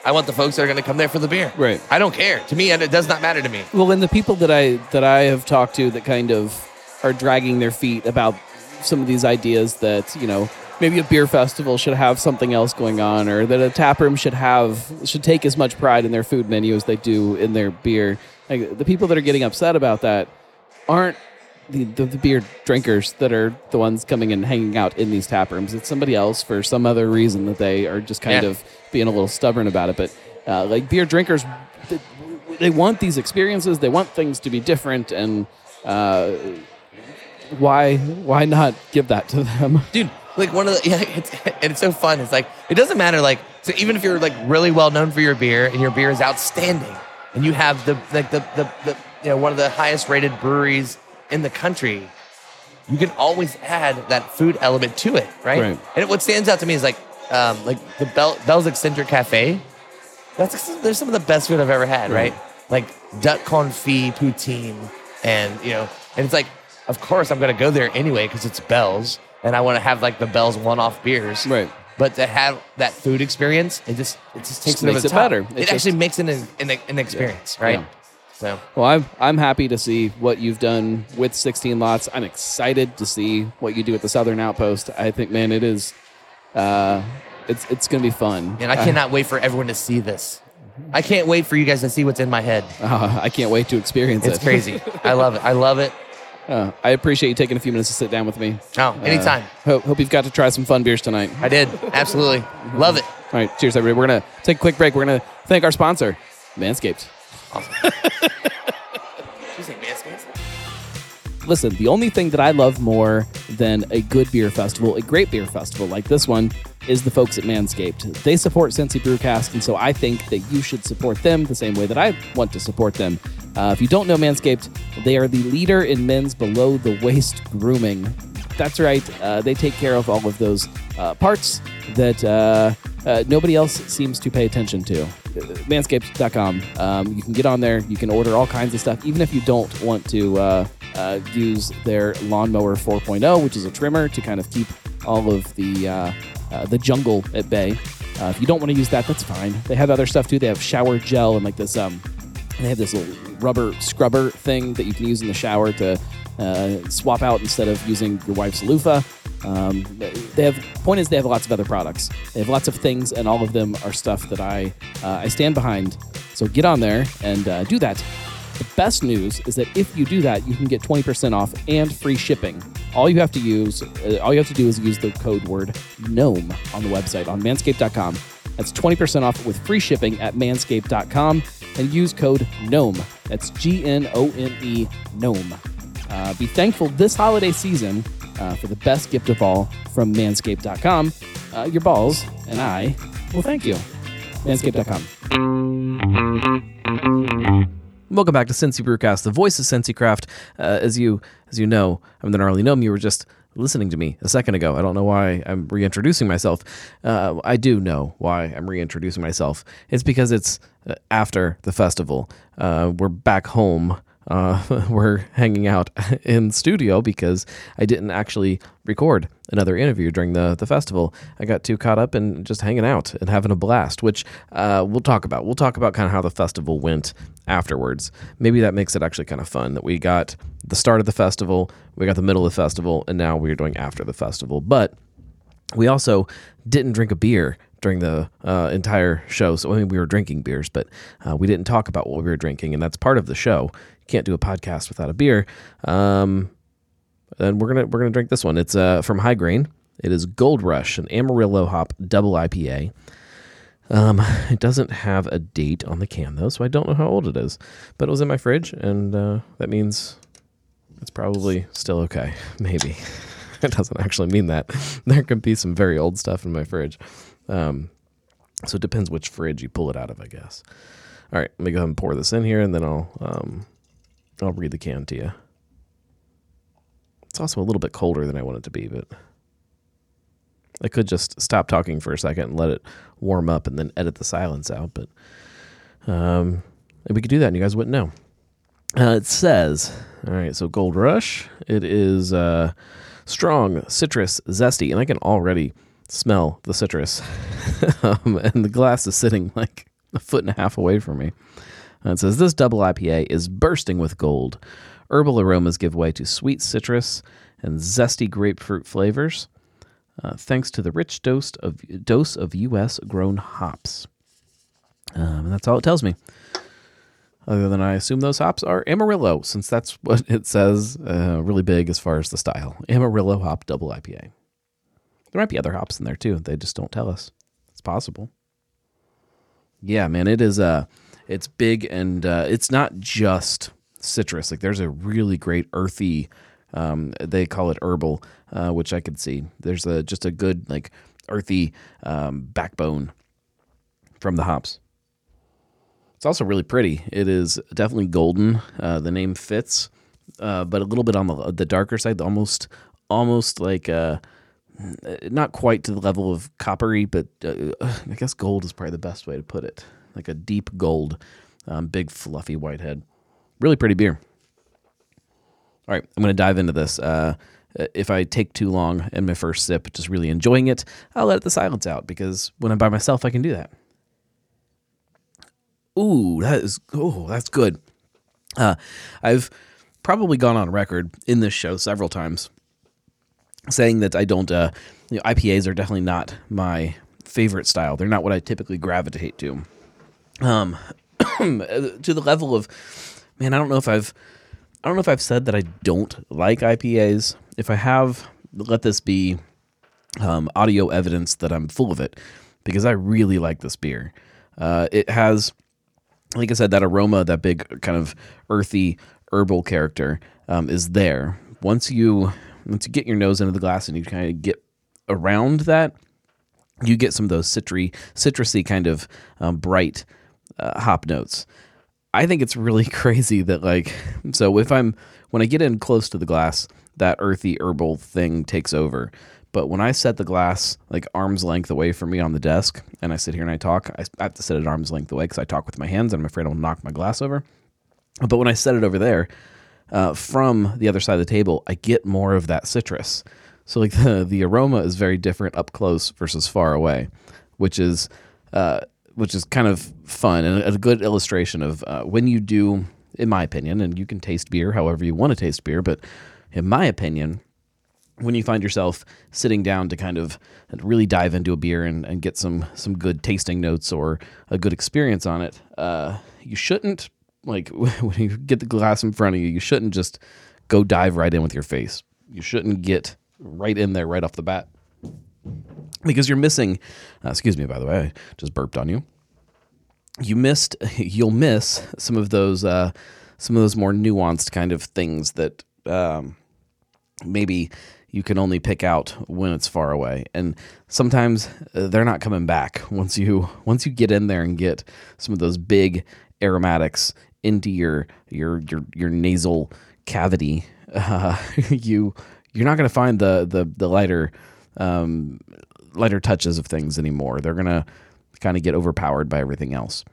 Speaker 2: I want the folks that are going to come there for the beer.
Speaker 1: Right.
Speaker 2: I don't care. To me, and it does not matter to me.
Speaker 1: Well, and the people that I that I have talked to that kind of are dragging their feet about some of these ideas that you know maybe a beer festival should have something else going on, or that a tap room should have should take as much pride in their food menu as they do in their beer. Like, the people that are getting upset about that aren't the, the, the beer drinkers that are the ones coming and hanging out in these tap rooms. It's somebody else for some other reason that they are just kind
Speaker 2: Yeah.
Speaker 1: of being a little stubborn about it. But uh, like beer drinkers, th- they want these experiences. They want things to be different, and uh, why why not give that to them? [laughs]
Speaker 2: dude like one of the [laughs] yeah it's and it's so fun it's like it doesn't matter like so even if you're like really well known for your beer and your beer is outstanding and you have the like the the, the you know one of the highest rated breweries in the country you can always add that food element to it right,
Speaker 1: Right.
Speaker 2: and what stands out to me is like um like the Bell, bell's eccentric cafe that's there's some of the best food I've ever had, right? Like duck confit poutine, and you know, and it's like, of course I'm gonna go there anyway because it's Bell's, and I want to have like the Bell's one-off beers,
Speaker 1: Right.
Speaker 2: But to have that food experience, it just it just takes
Speaker 1: Just
Speaker 2: it
Speaker 1: makes it
Speaker 2: top.
Speaker 1: better.
Speaker 2: It,
Speaker 1: It
Speaker 2: actually makes it an, an, an experience, right?
Speaker 1: Yeah.
Speaker 2: So
Speaker 1: Well, I'm I'm happy to see what you've done with 16 lots. I'm excited to see what you do at the Southern Outpost. I think, man, it is. Uh, it's it's gonna be fun.
Speaker 2: and I cannot wait for everyone to see this. I can't wait for you guys to see what's in my head.
Speaker 1: Uh, [laughs] I can't wait to experience
Speaker 2: It's
Speaker 1: it.
Speaker 2: It's crazy. [laughs] I love it. I love it.
Speaker 1: Uh, I appreciate you taking a few minutes to sit down with me.
Speaker 2: Oh, anytime.
Speaker 1: Uh, hope, hope you've got to try some fun beers tonight.
Speaker 2: I did. Absolutely. Love it.
Speaker 1: All right, cheers, everybody. We're gonna take a quick break. We're gonna thank our sponsor, Manscaped.
Speaker 2: You say Manscaped?
Speaker 1: Listen, the only thing that I love more than a good beer festival, a great beer festival like this one, is the folks at Manscaped. They support Cincy Brewcast, and so I think that you should support them the same way that I want to support them. Uh, if you don't know Manscaped, they are the leader in men's below the waist grooming. That's right, uh, they take care of all of those uh, parts that uh, uh, nobody else seems to pay attention to. Manscaped.com. Um, you can get on there. You can order all kinds of stuff, even if you don't want to uh, uh, use their lawnmower 4.0, which is a trimmer to kind of keep all of the the jungle at bay. If you don't want to use that, that's fine. They have other stuff too. They have shower gel and like this. Um, they have this little rubber scrubber thing that you can use in the shower to uh, swap out instead of using your wife's loofah. Um, they have point is they have lots of other products. They have lots of things, and all of them are stuff that I uh, I stand behind. So get on there and uh, do that.
Speaker 3: The best news is that if you do that, you can get 20% off and free shipping. All you have to use, uh, all you have to do is use the code word GNOME on the website on manscaped.com. That's 20% off with free shipping at manscaped.com and use code GNOME. That's G N O M E GNOME. Uh, be thankful this holiday season uh, for the best gift of all from manscaped.com. Uh, your balls and I will thank you. Manscaped.com.
Speaker 1: Welcome back to Cincy Brewcast, the voice of Cincy Craft. Uh, as you as you know, I'm the gnarly gnome. You were just listening to me a second ago. I don't know why I'm reintroducing myself. Uh, I do know why I'm reintroducing myself. It's because it's uh, after the festival. Uh, we're back home. Uh, [laughs] we're hanging out [laughs] in studio because I didn't actually record another interview during the, the festival. I got too caught up in just hanging out and having a blast, which uh, we'll talk about. We'll talk about kind of how the festival went afterwards. Maybe that makes it actually kind of fun that we got the start of the festival, we got the middle of the festival, and now we're doing after the festival. But we also didn't drink a beer during the uh, entire show. So I mean, we were drinking beers, but uh, we didn't talk about what we were drinking, and that's part of the show. Can't do a podcast without a beer. Um, and we're gonna we're gonna drink this one. It's uh, from High Grain. It is Gold Rush, an Amarillo hop double IPA. Um, it doesn't have a date on the can though, so I don't know how old it is. But it was in my fridge, and uh, that means it's probably still okay. [laughs] Maybe [laughs] it doesn't actually mean that. [laughs] There could be some very old stuff in my fridge. Um, so it depends which fridge you pull it out of, I guess. All right, let me go ahead and pour this in here, and then I'll um, I'll read the can to you. It's also a little bit colder than I want it to be, but I could just stop talking for a second and let it warm up, and then edit the silence out. But um, we could do that, and you guys wouldn't know. Uh, it says, all right, so Gold Rush. It is uh, strong, citrus, zesty, and I can already smell the citrus. [laughs] um, and the glass is sitting like a foot and a half away from me. Uh, it says this double IPA is bursting with gold. Herbal aromas give way to sweet citrus and zesty grapefruit flavors, uh, thanks to the rich dose of dose of U.S. grown hops. Um, and that's all it tells me. Other than I assume those hops are Amarillo, since that's [laughs] what it says, uh, really big as far as the style. Amarillo hop double IPA. There might be other hops in there too. They just don't tell us. It's possible. Yeah, man, it is. Uh, it's big and uh, it's not just citrus. Like there's a really great earthy. Um, they call it herbal, uh, which I could see. There's a just a good like earthy um, backbone from the hops. It's also really pretty. It is definitely golden. Uh, the name fits, uh, but a little bit on the the darker side, almost almost like uh, not quite to the level of coppery, but uh, I guess gold is probably the best way to put it. Like a deep gold, um, big fluffy white head. Really pretty beer. All right, I'm going to dive into this. Uh, if I take too long in my first sip, just really enjoying it, I'll let the silence out because when I'm by myself, I can do that. Ooh, that is oh, that's good. Uh, I've probably gone on record in this show several times saying that I don't. Uh, you know, IPAs are definitely not my favorite style. They're not what I typically gravitate to. Um, [coughs] to the level of, man, I don't know if I've, I don't know if I've said that I don't like IPAs. If I have, let this be um, audio evidence that I'm full of it, because I really like this beer. Uh, it has, like I said, that aroma, that big kind of earthy herbal character um, is there. Once you once you get your nose into the glass and you kind of get around that, you get some of those citry, citrusy kind of um, bright uh, hop notes. I think it's really [laughs] crazy that like so if I'm when I get in close to the glass, that earthy herbal thing takes over. But when I set the glass like arm's length away from me on the desk and I sit here and I talk, I have to set it arm's length away because I talk with my hands and I'm afraid I'll knock my glass over. But when I set it over there, uh, from the other side of the table, I get more of that citrus. So like [laughs] the the aroma is very different up close versus far away, which is uh, which is kind of fun and a good illustration of uh, when you do, in my opinion, and you can taste beer however you want to taste beer, but in my opinion, when you find yourself sitting down to kind of really dive into a beer and, and get some some good tasting notes or a good experience on it, uh, you shouldn't like [laughs] when you get the glass in front of you, you shouldn't just go dive right in with your face. You shouldn't get right in there right off the bat because you're missing. Uh, excuse me, by the way, I just burped on you. You missed. [laughs] You'll miss some of those. Uh, some of those more nuanced kind of things that um, maybe you can only pick out when it's far away and sometimes uh, they're not coming back [laughs] once you once you get in there and get some of those big aromatics into your your your your nasal cavity [laughs] uh, you you're not going to find the the the lighter um, lighter touches of things anymore they're to kind of get overpowered by everything else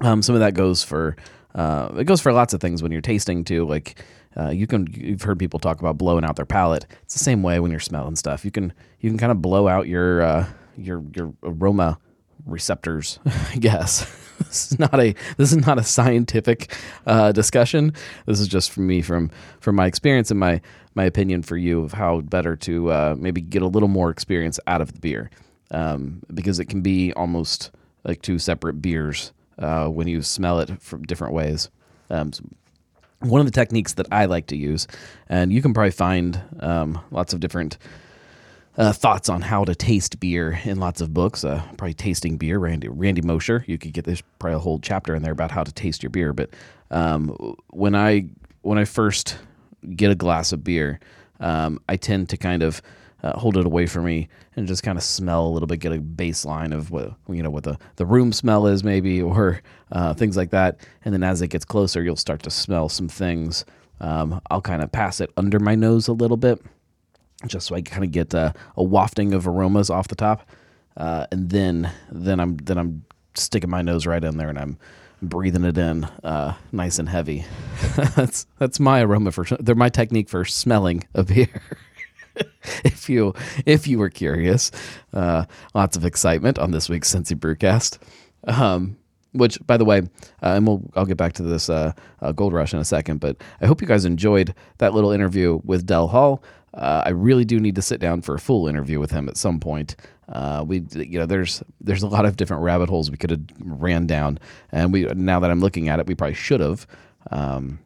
Speaker 1: um, some of that goes for uh, it goes for lots of things when you're tasting too. Like uh, you can you've heard people talk about blowing out their palate. It's the same way when you're smelling stuff. You can you can kind of blow out your uh, your your aroma receptors. [laughs] I guess [laughs] this is not a this is not a scientific uh, discussion. This is just from me from from my experience and my my opinion for you of how better to uh, maybe get a little more experience out of the beer um, because it can be almost like two separate beers uh, when you smell it from different ways. Um, so one of the techniques that I like to use, and you can probably find um, lots of different uh, thoughts on how to taste beer in lots of books. Uh, probably tasting beer, Randy Randy Mosher. You could get this probably a whole chapter in there about how to taste your beer. But um, when I when I first get a glass of beer, um, I tend to kind of uh, hold it away from me and just kind of smell a little bit, get a baseline of what you know what the the room smell is maybe [laughs] or uh, things like that. And then as it gets closer, you'll start to smell some things. Um, I'll kind of pass it under my nose a little bit, just so I kind of get a, a wafting of aromas off the top, uh, and then then I'm then I'm sticking my nose right in there and I'm breathing it in uh, nice and heavy. [laughs] that's that's my aroma for they're my technique for smelling a beer. [laughs] if you if you were curious. Uh, lots of excitement on this week's Cincy Brewcast. Um, which, by the way, uh, and we'll I'll get back to this uh, uh, Gold Rush in a second, but I hope you guys enjoyed that little interview with Dell Hall. Uh, I really do need to sit down for a full interview with him at some point. Uh, we, you know, there's there's a lot of different rabbit holes we could have ran down, and we now that I'm looking at it, we probably should have. Um,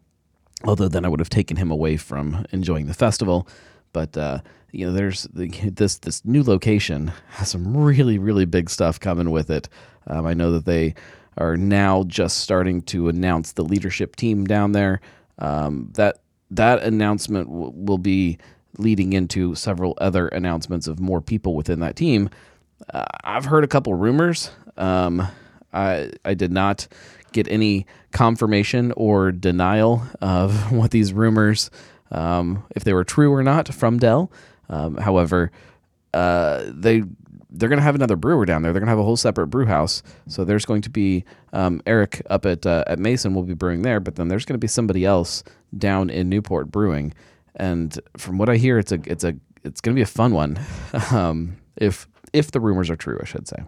Speaker 1: although then I would have taken him away from enjoying the festival. But uh, you know, there's the, this this new location has some really really big stuff coming with it. Um, I know that they are now just starting to announce the leadership team down there. Um, that that announcement w- will be leading into several other announcements of more people within that team. Uh, I've heard a couple rumors. Um, I I did not get any confirmation or denial of [laughs] what these rumors um, if they were true or not from Dell. Um, however, uh, they they're going to have another brewer down there. They're going to have a whole separate brew house. So there's going to be um, Eric up at uh, at Mason will be brewing there, but then there's going to be somebody else down in Newport brewing. And from what I hear, it's a it's a it's going to be a fun one. [laughs] um, if if the rumors are true, I should say.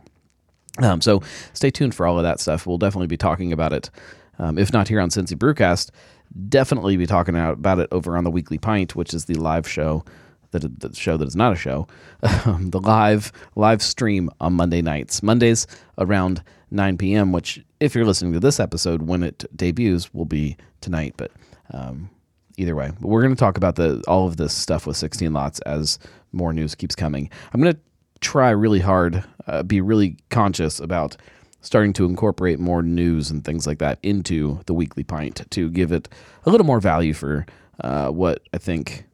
Speaker 1: Um, so stay tuned for all of that stuff. We'll definitely be talking about it, um, if not here on Cincy Brewcast, definitely be talking about it over on the Weekly Pint, which is the live show that the show that is not a show, [laughs] um, the live live stream on Monday nights, Mondays around 9 p.m. Which, if you're listening to this episode when it debuts, will be tonight. But um, either way, but we're going to talk about the all of this stuff with 16 lots as more news keeps coming. I'm going to try really hard, uh, be really conscious about starting to incorporate more news and things like that into the weekly pint to give it a little more value for uh, what I think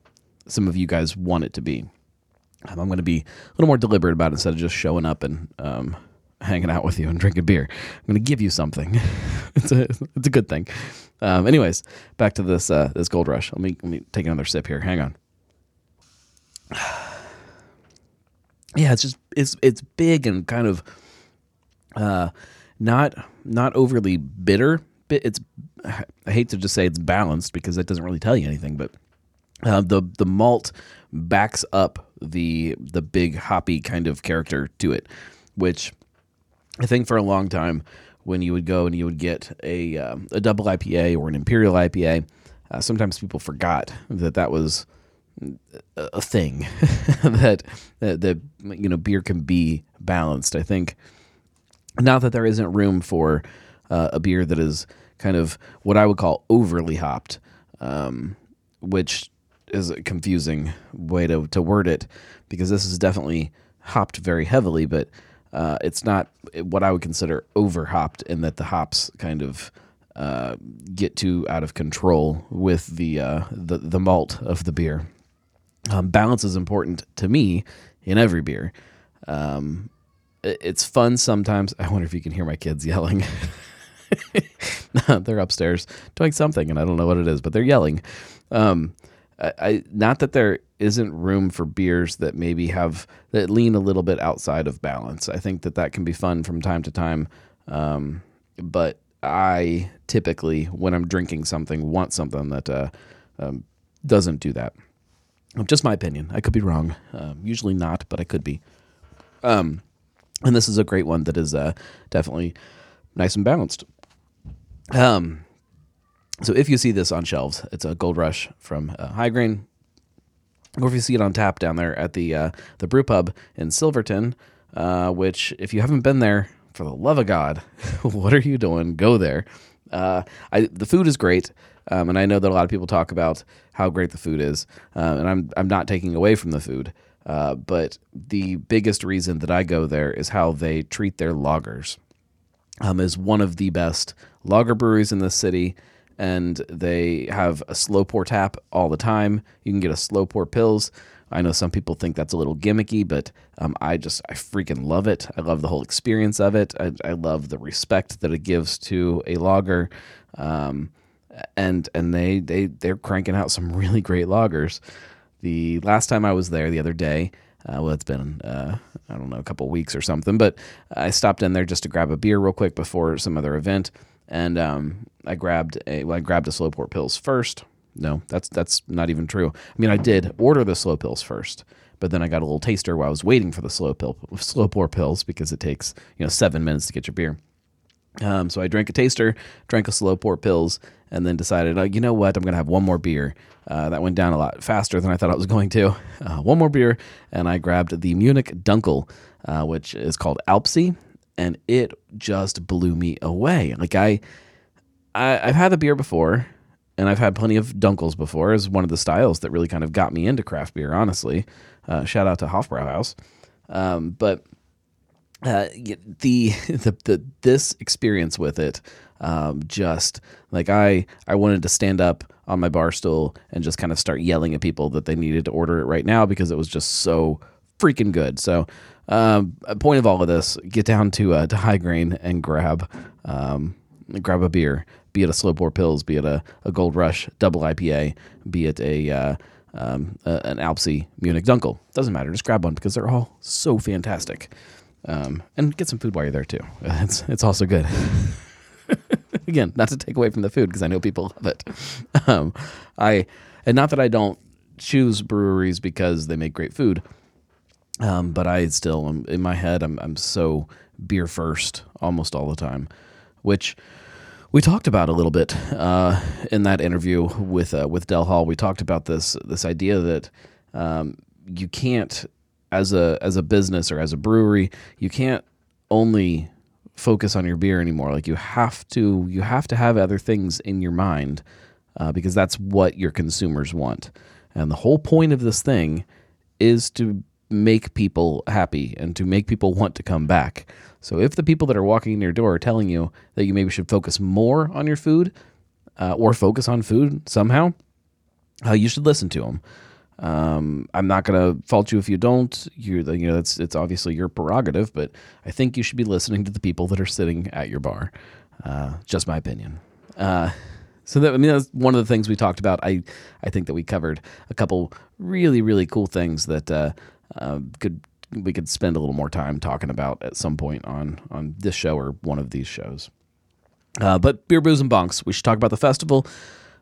Speaker 1: some of you guys want it to be. Um, I'm going to be a little more deliberate about it instead of just showing up and um, hanging out with you and drinking beer. I'm going to give you something. [laughs] it's a it's a good thing. Um, anyways, back to this uh, this gold rush. Let me let me take another sip here. Hang on. [sighs] yeah, it's just it's it's big and kind of uh, not not overly bitter. It's I hate to just say it's balanced because that doesn't really tell you anything, but uh, the the malt backs up the the big hoppy kind of character to it, which I think for a long time when you would go and you would get a uh, a double IPA or an imperial IPA, uh, sometimes people forgot that that was a thing [laughs] that, that that you know beer can be balanced. I think not that there isn't room for uh, a beer that is kind of what I would call overly hopped, um, which is a confusing way to, to word it because this is definitely hopped very heavily, but uh, it's not what I would consider over hopped in that the hops kind of uh, get too out of control with the, uh, the the malt of the beer. Um, balance is important to me in every beer. Um, it- it's fun sometimes. I wonder if you can hear my kids yelling. [laughs] they're upstairs doing something, and I don't know what it is, but they're yelling. Um, I, not that there isn't room for beers that maybe have that lean a little bit outside of balance. I think that that can be fun from time to time, um, but I typically, when I'm drinking something, want something that uh, um, doesn't do that. Just my opinion. I could be wrong. Um, usually not, but I could be. Um, and this is a great one that is uh, definitely nice and balanced. Um, so if you see this on shelves, it's a Gold Rush from uh, High Grain, or if you see it on tap down there at the uh, the Brew Pub in Silverton, uh, which if you haven't been there, for the love of God, [laughs] what are you doing? Go there. Uh, I, the food is great, um, and I know that a lot of people talk about how great the food is, uh, and I'm I'm not taking away from the food. Uh, but the biggest reason that I go there is how they treat their lagers. Um, is one of the best lager breweries in the city, and they have a slow pour tap all the time. You can get a slow pour pils. I know some people think that's a little gimmicky, but um, I just I freaking love it. I love the whole experience of it. I, I love the respect that it gives to a lager, um, and and they they they're cranking out some really great lagers. The last time I was there, the other day, uh, well, it's been uh, I don't know a couple weeks or something, but I stopped in there just to grab a beer real quick before some other event, and um, I grabbed a well, I grabbed a slow pour pils first. No, that's that's not even true. I mean, I did order the slow pils first, but then I got a little taster while I was waiting for the slow pill slow pour pils because it takes you know seven minutes to get your beer. Um, so I drank a taster, drank a slow pour pils, and then decided, you know what, I'm going to have one more beer. Uh, that went down a lot faster than I thought it was going to. Uh, one more beer, and I grabbed the Munich Dunkel, uh, which is called Alpsy, and it just blew me away. Like I, I, I've had the beer before, and I've had plenty of Dunkels before. As one of the styles that really kind of got me into craft beer. Honestly, uh, shout out to Hofbrauhaus. Um, but uh, the, [laughs] the the this experience with it um, just like I I wanted to stand up on my bar stool and just kind of start yelling at people that they needed to order it right now because it was just so freaking good. So um, a point of all of this, get down to uh, to High Grain and grab um, grab a beer, be it a slow pour pils, be it a, a Gold Rush double IPA, be it a uh, um, a- an Alpsy Munich Dunkel. Doesn't matter, just grab one because they're all so fantastic. Um, and get some food while you're there too. [laughs] It's it's also good. [laughs] Again, not to take away from the food because I know people love it. [laughs] Um, I and not that I don't choose breweries because they make great food, um, but I still am in my head. I'm I'm so beer first almost all the time, which we talked about a little bit uh, in that interview with uh, with Del Hall. We talked about this this idea that um, you can't as a as a business or as a brewery you can't only focus on your beer anymore. Like you have to you have to have other things in your mind uh, because that's what your consumers want. And the whole point of this thing is to make people happy and to make people want to come back. So if the people that are walking in your door are telling you that you maybe should focus more on your food uh, or focus on food somehow, uh, you should listen to them. Um, I'm not gonna fault you if you don't. You're you know it's it's obviously your prerogative, but I think you should be listening to the people that are sitting at your bar. Uh, just my opinion. Uh, so that I mean that's one of the things we talked about. I I think that we covered a couple really really cool things that uh, uh, could we could spend a little more time talking about at some point on on this show or one of these shows. Uh, but beer, booze, and bonks. We should talk about the festival.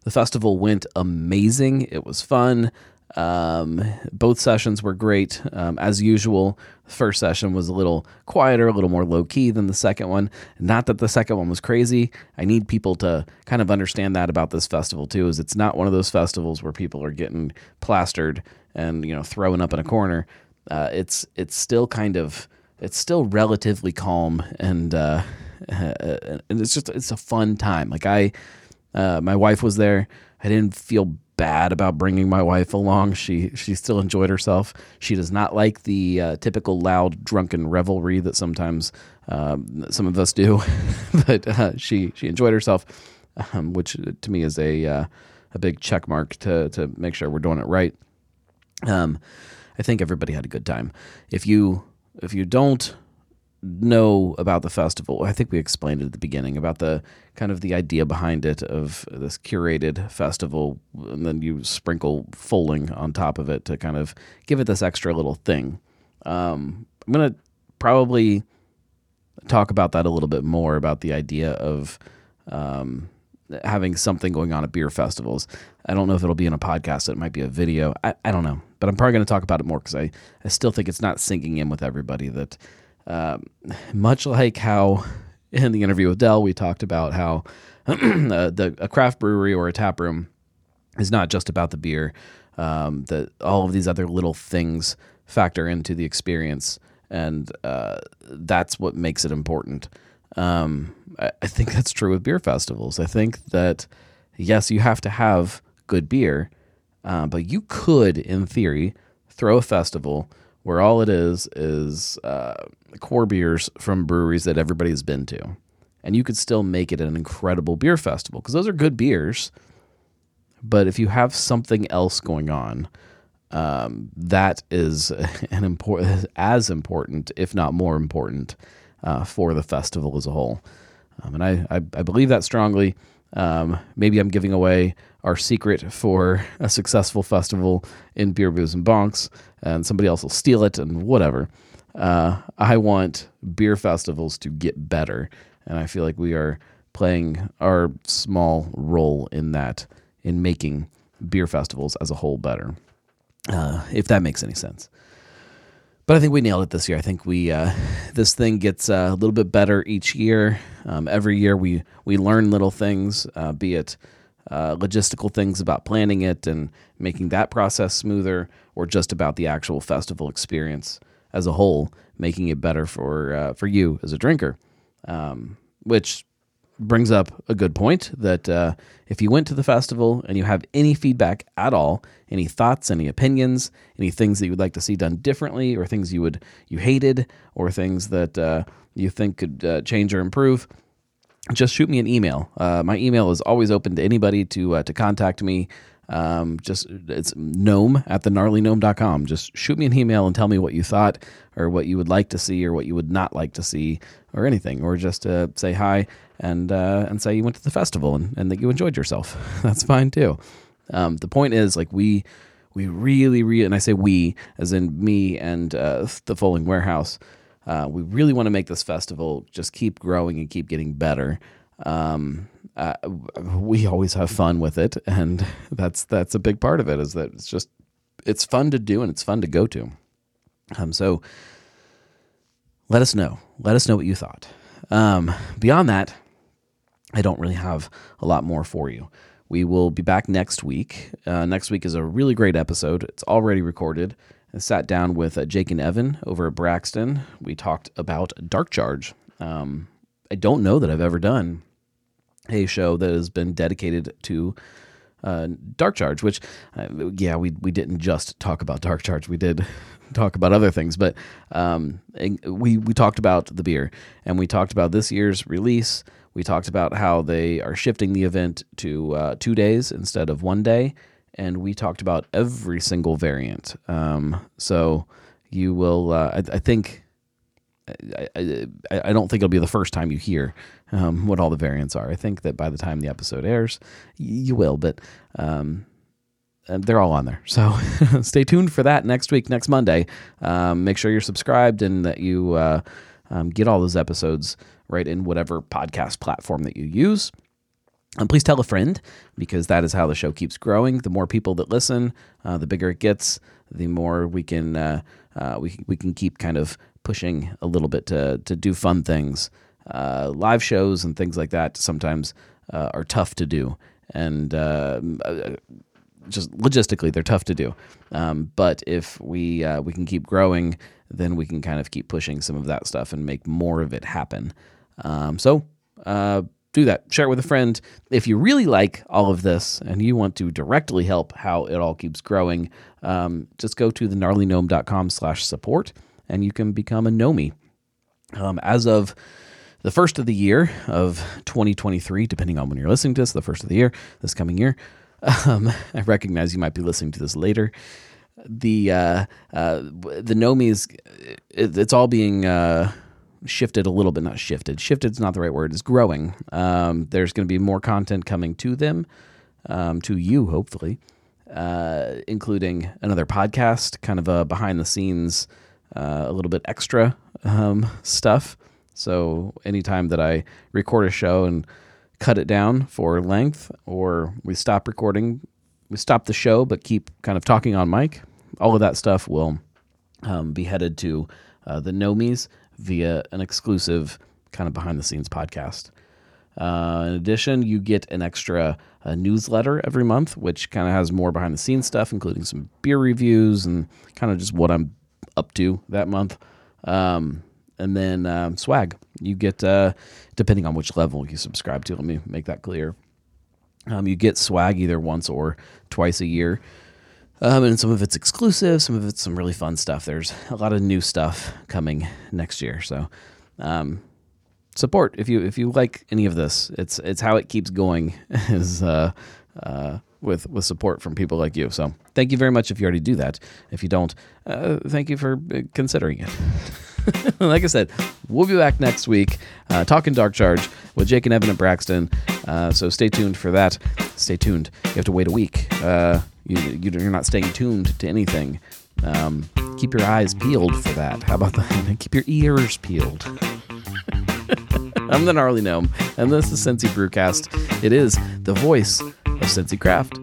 Speaker 1: The festival went amazing. It was fun. Um, both sessions were great. Um, as usual, the first session was a little quieter, a little more low key than the second one. Not that the second one was crazy. I need people to kind of understand that about this festival too. Is it's not one of those festivals where people are getting plastered and you know thrown up in a corner. Uh, it's it's still kind of it's still relatively calm and uh, [laughs] and it's just it's a fun time. Like I, uh, my wife was there. I didn't feel bad about bringing my wife along. She she still enjoyed herself. She does not like the uh, typical loud drunken revelry that sometimes um, some of us do, [laughs] but uh, she she enjoyed herself, um, which to me is a uh, a big check mark to to make sure we're doing it right. Um, I think everybody had a good time. If you if you don't know about the festival, I think we explained it at the beginning about the kind of the idea behind it of this curated festival, and then you sprinkle Fowling on top of it to kind of give it this extra little thing. Um, I'm gonna probably talk about that a little bit more about the idea of um, having something going on at beer festivals. I don't know if it'll be in a podcast. It might be a video. I, I don't know, but I'm probably going to talk about it more because I, I still think it's not sinking in with everybody that um, much like how in the interview with Dell, we talked about how [clears throat] uh, the a craft brewery or a tap room is not just about the beer. Um, that all of these other little things factor into the experience, and uh, that's what makes it important. Um, I, I think that's true with beer festivals. I think that yes, you have to have good beer, uh, but you could, in theory, throw a festival where all it is is uh, core beers from breweries that everybody has been to. And you could still make it an incredible beer festival because those are good beers. But if you have something else going on, um, that is [laughs] an important, as important, if not more important, uh, for the festival as a whole. Um, and I, I, I, believe that strongly. Um, maybe I'm giving away our secret for a successful festival in beer, booze, and bonks, and somebody else will steal it and whatever. Uh, I want beer festivals to get better, and I feel like we are playing our small role in that in making beer festivals as a whole better. Uh, if that makes any sense. But I think we nailed it this year. I think we uh, [laughs] this thing gets uh, a little bit better each year. Um, every year we we learn little things, uh, be it uh, logistical things about planning it and making that process smoother, or just about the actual festival experience as a whole, making it better for uh, for you as a drinker. Um, which brings up a good point that uh, if you went to the festival and you have any feedback at all, any thoughts, any opinions, any things that you would like to see done differently, or things you would you hated, or things that uh, you think could uh, change or improve, just shoot me an email. Uh, my email is always open to anybody to uh, to contact me. Um, just it's gnome at the gnarlygnome.com. Just shoot me an email and tell me what you thought or what you would like to see or what you would not like to see or anything, or just uh, say hi and uh, and say you went to the festival and, and that you enjoyed yourself. [laughs] That's fine too. Um, the point is like we we really really and I say we as in me and uh, the Fowling Warehouse. Uh, we really want to make this festival just keep growing and keep getting better. Um, uh, we always have fun with it, and [laughs] that's that's a big part of it. Is that it's just it's fun to do and it's fun to go to. Um, so let us know. Let us know what you thought. Um, beyond that, I don't really have a lot more for you. We will be back next week. Uh, next week is a really great episode. It's already recorded. I sat down with uh, Jake and Evan over at Braxton. We talked about Dark Charge. Um, I don't know that I've ever done a show that has been dedicated to uh, Dark Charge, which, uh, yeah, we we didn't just talk about Dark Charge. We did [laughs] talk about other things, but um, we we talked about the beer and we talked about this year's release. We talked about how they are shifting the event to uh, two days instead of one day, and we talked about every single variant. Um, so you will, uh, I, I, think, I, I, I, don't think it'll be the first time you hear um, what all the variants are. I think that by the time the episode airs, you will, but um, they're all on there. So [laughs] stay tuned for that next week, next Monday. Um, make sure you're subscribed and that you uh, um, get all those episodes right in whatever podcast platform that you use. And please tell a friend because that is how the show keeps growing. The more people that listen, uh, the bigger it gets. The more we can uh, uh, we we can keep kind of pushing a little bit to to do fun things. Uh, live shows and things like that sometimes uh, are tough to do, and uh, just logistically they're tough to do. Um, but if we we can keep growing, then we can kind of keep pushing some of that stuff and make more of it happen. Um, so uh, do that. Share it with a friend. If you really like all of this and you want to directly help how it all keeps growing, um, just go to the slash support and you can become a Nomi. Um, as of the first of the year of 2023, depending on when you're listening to this, the first of the year, this coming year, um, [laughs] I recognize you might be listening to this later. The uh, uh, the Nomis, it, it's all being uh, shifted a little bit, not shifted. Shifted is not the right word. It's growing. Um, there's going to be more content coming to them, um, to you, hopefully, uh, including another podcast, kind of a behind the scenes, uh, a little bit extra um, stuff. So anytime that I record a show and cut it down for length, or we stop recording, we stop the show but keep kind of talking on mic, all of that stuff will um, be headed to uh, the Nomis via an exclusive kind of behind the scenes podcast. Uh, in addition, you get an extra uh, newsletter every month, which kind of has more behind the scenes stuff, including some beer reviews and kind of just what I'm up to that month. Um, and then um, swag. You get, uh, depending on which level you subscribe to, let me make that clear. Um, you get swag either once or twice a year. Um, and some of it's exclusive, some of it's some really fun stuff. There's a lot of new stuff coming next year. So, um, support if you if you like any of this. It's it's how it keeps going [laughs] is uh, uh, with with support from people like you. So thank you very much if you already do that. If you don't, uh, thank you for uh, considering it. [laughs] like I said, we'll be back next week uh, talking Dark Charge with Jake and Evan and Braxton. Uh, so stay tuned for that. Stay tuned. You have to wait a week. Uh, you, you're not staying tuned to anything. Um, keep your eyes peeled for that. How about that? [laughs] keep your ears peeled. [laughs] I'm the Gnarly Gnome, and this is Cincy Brewcast. It is the voice of Cincy Craft.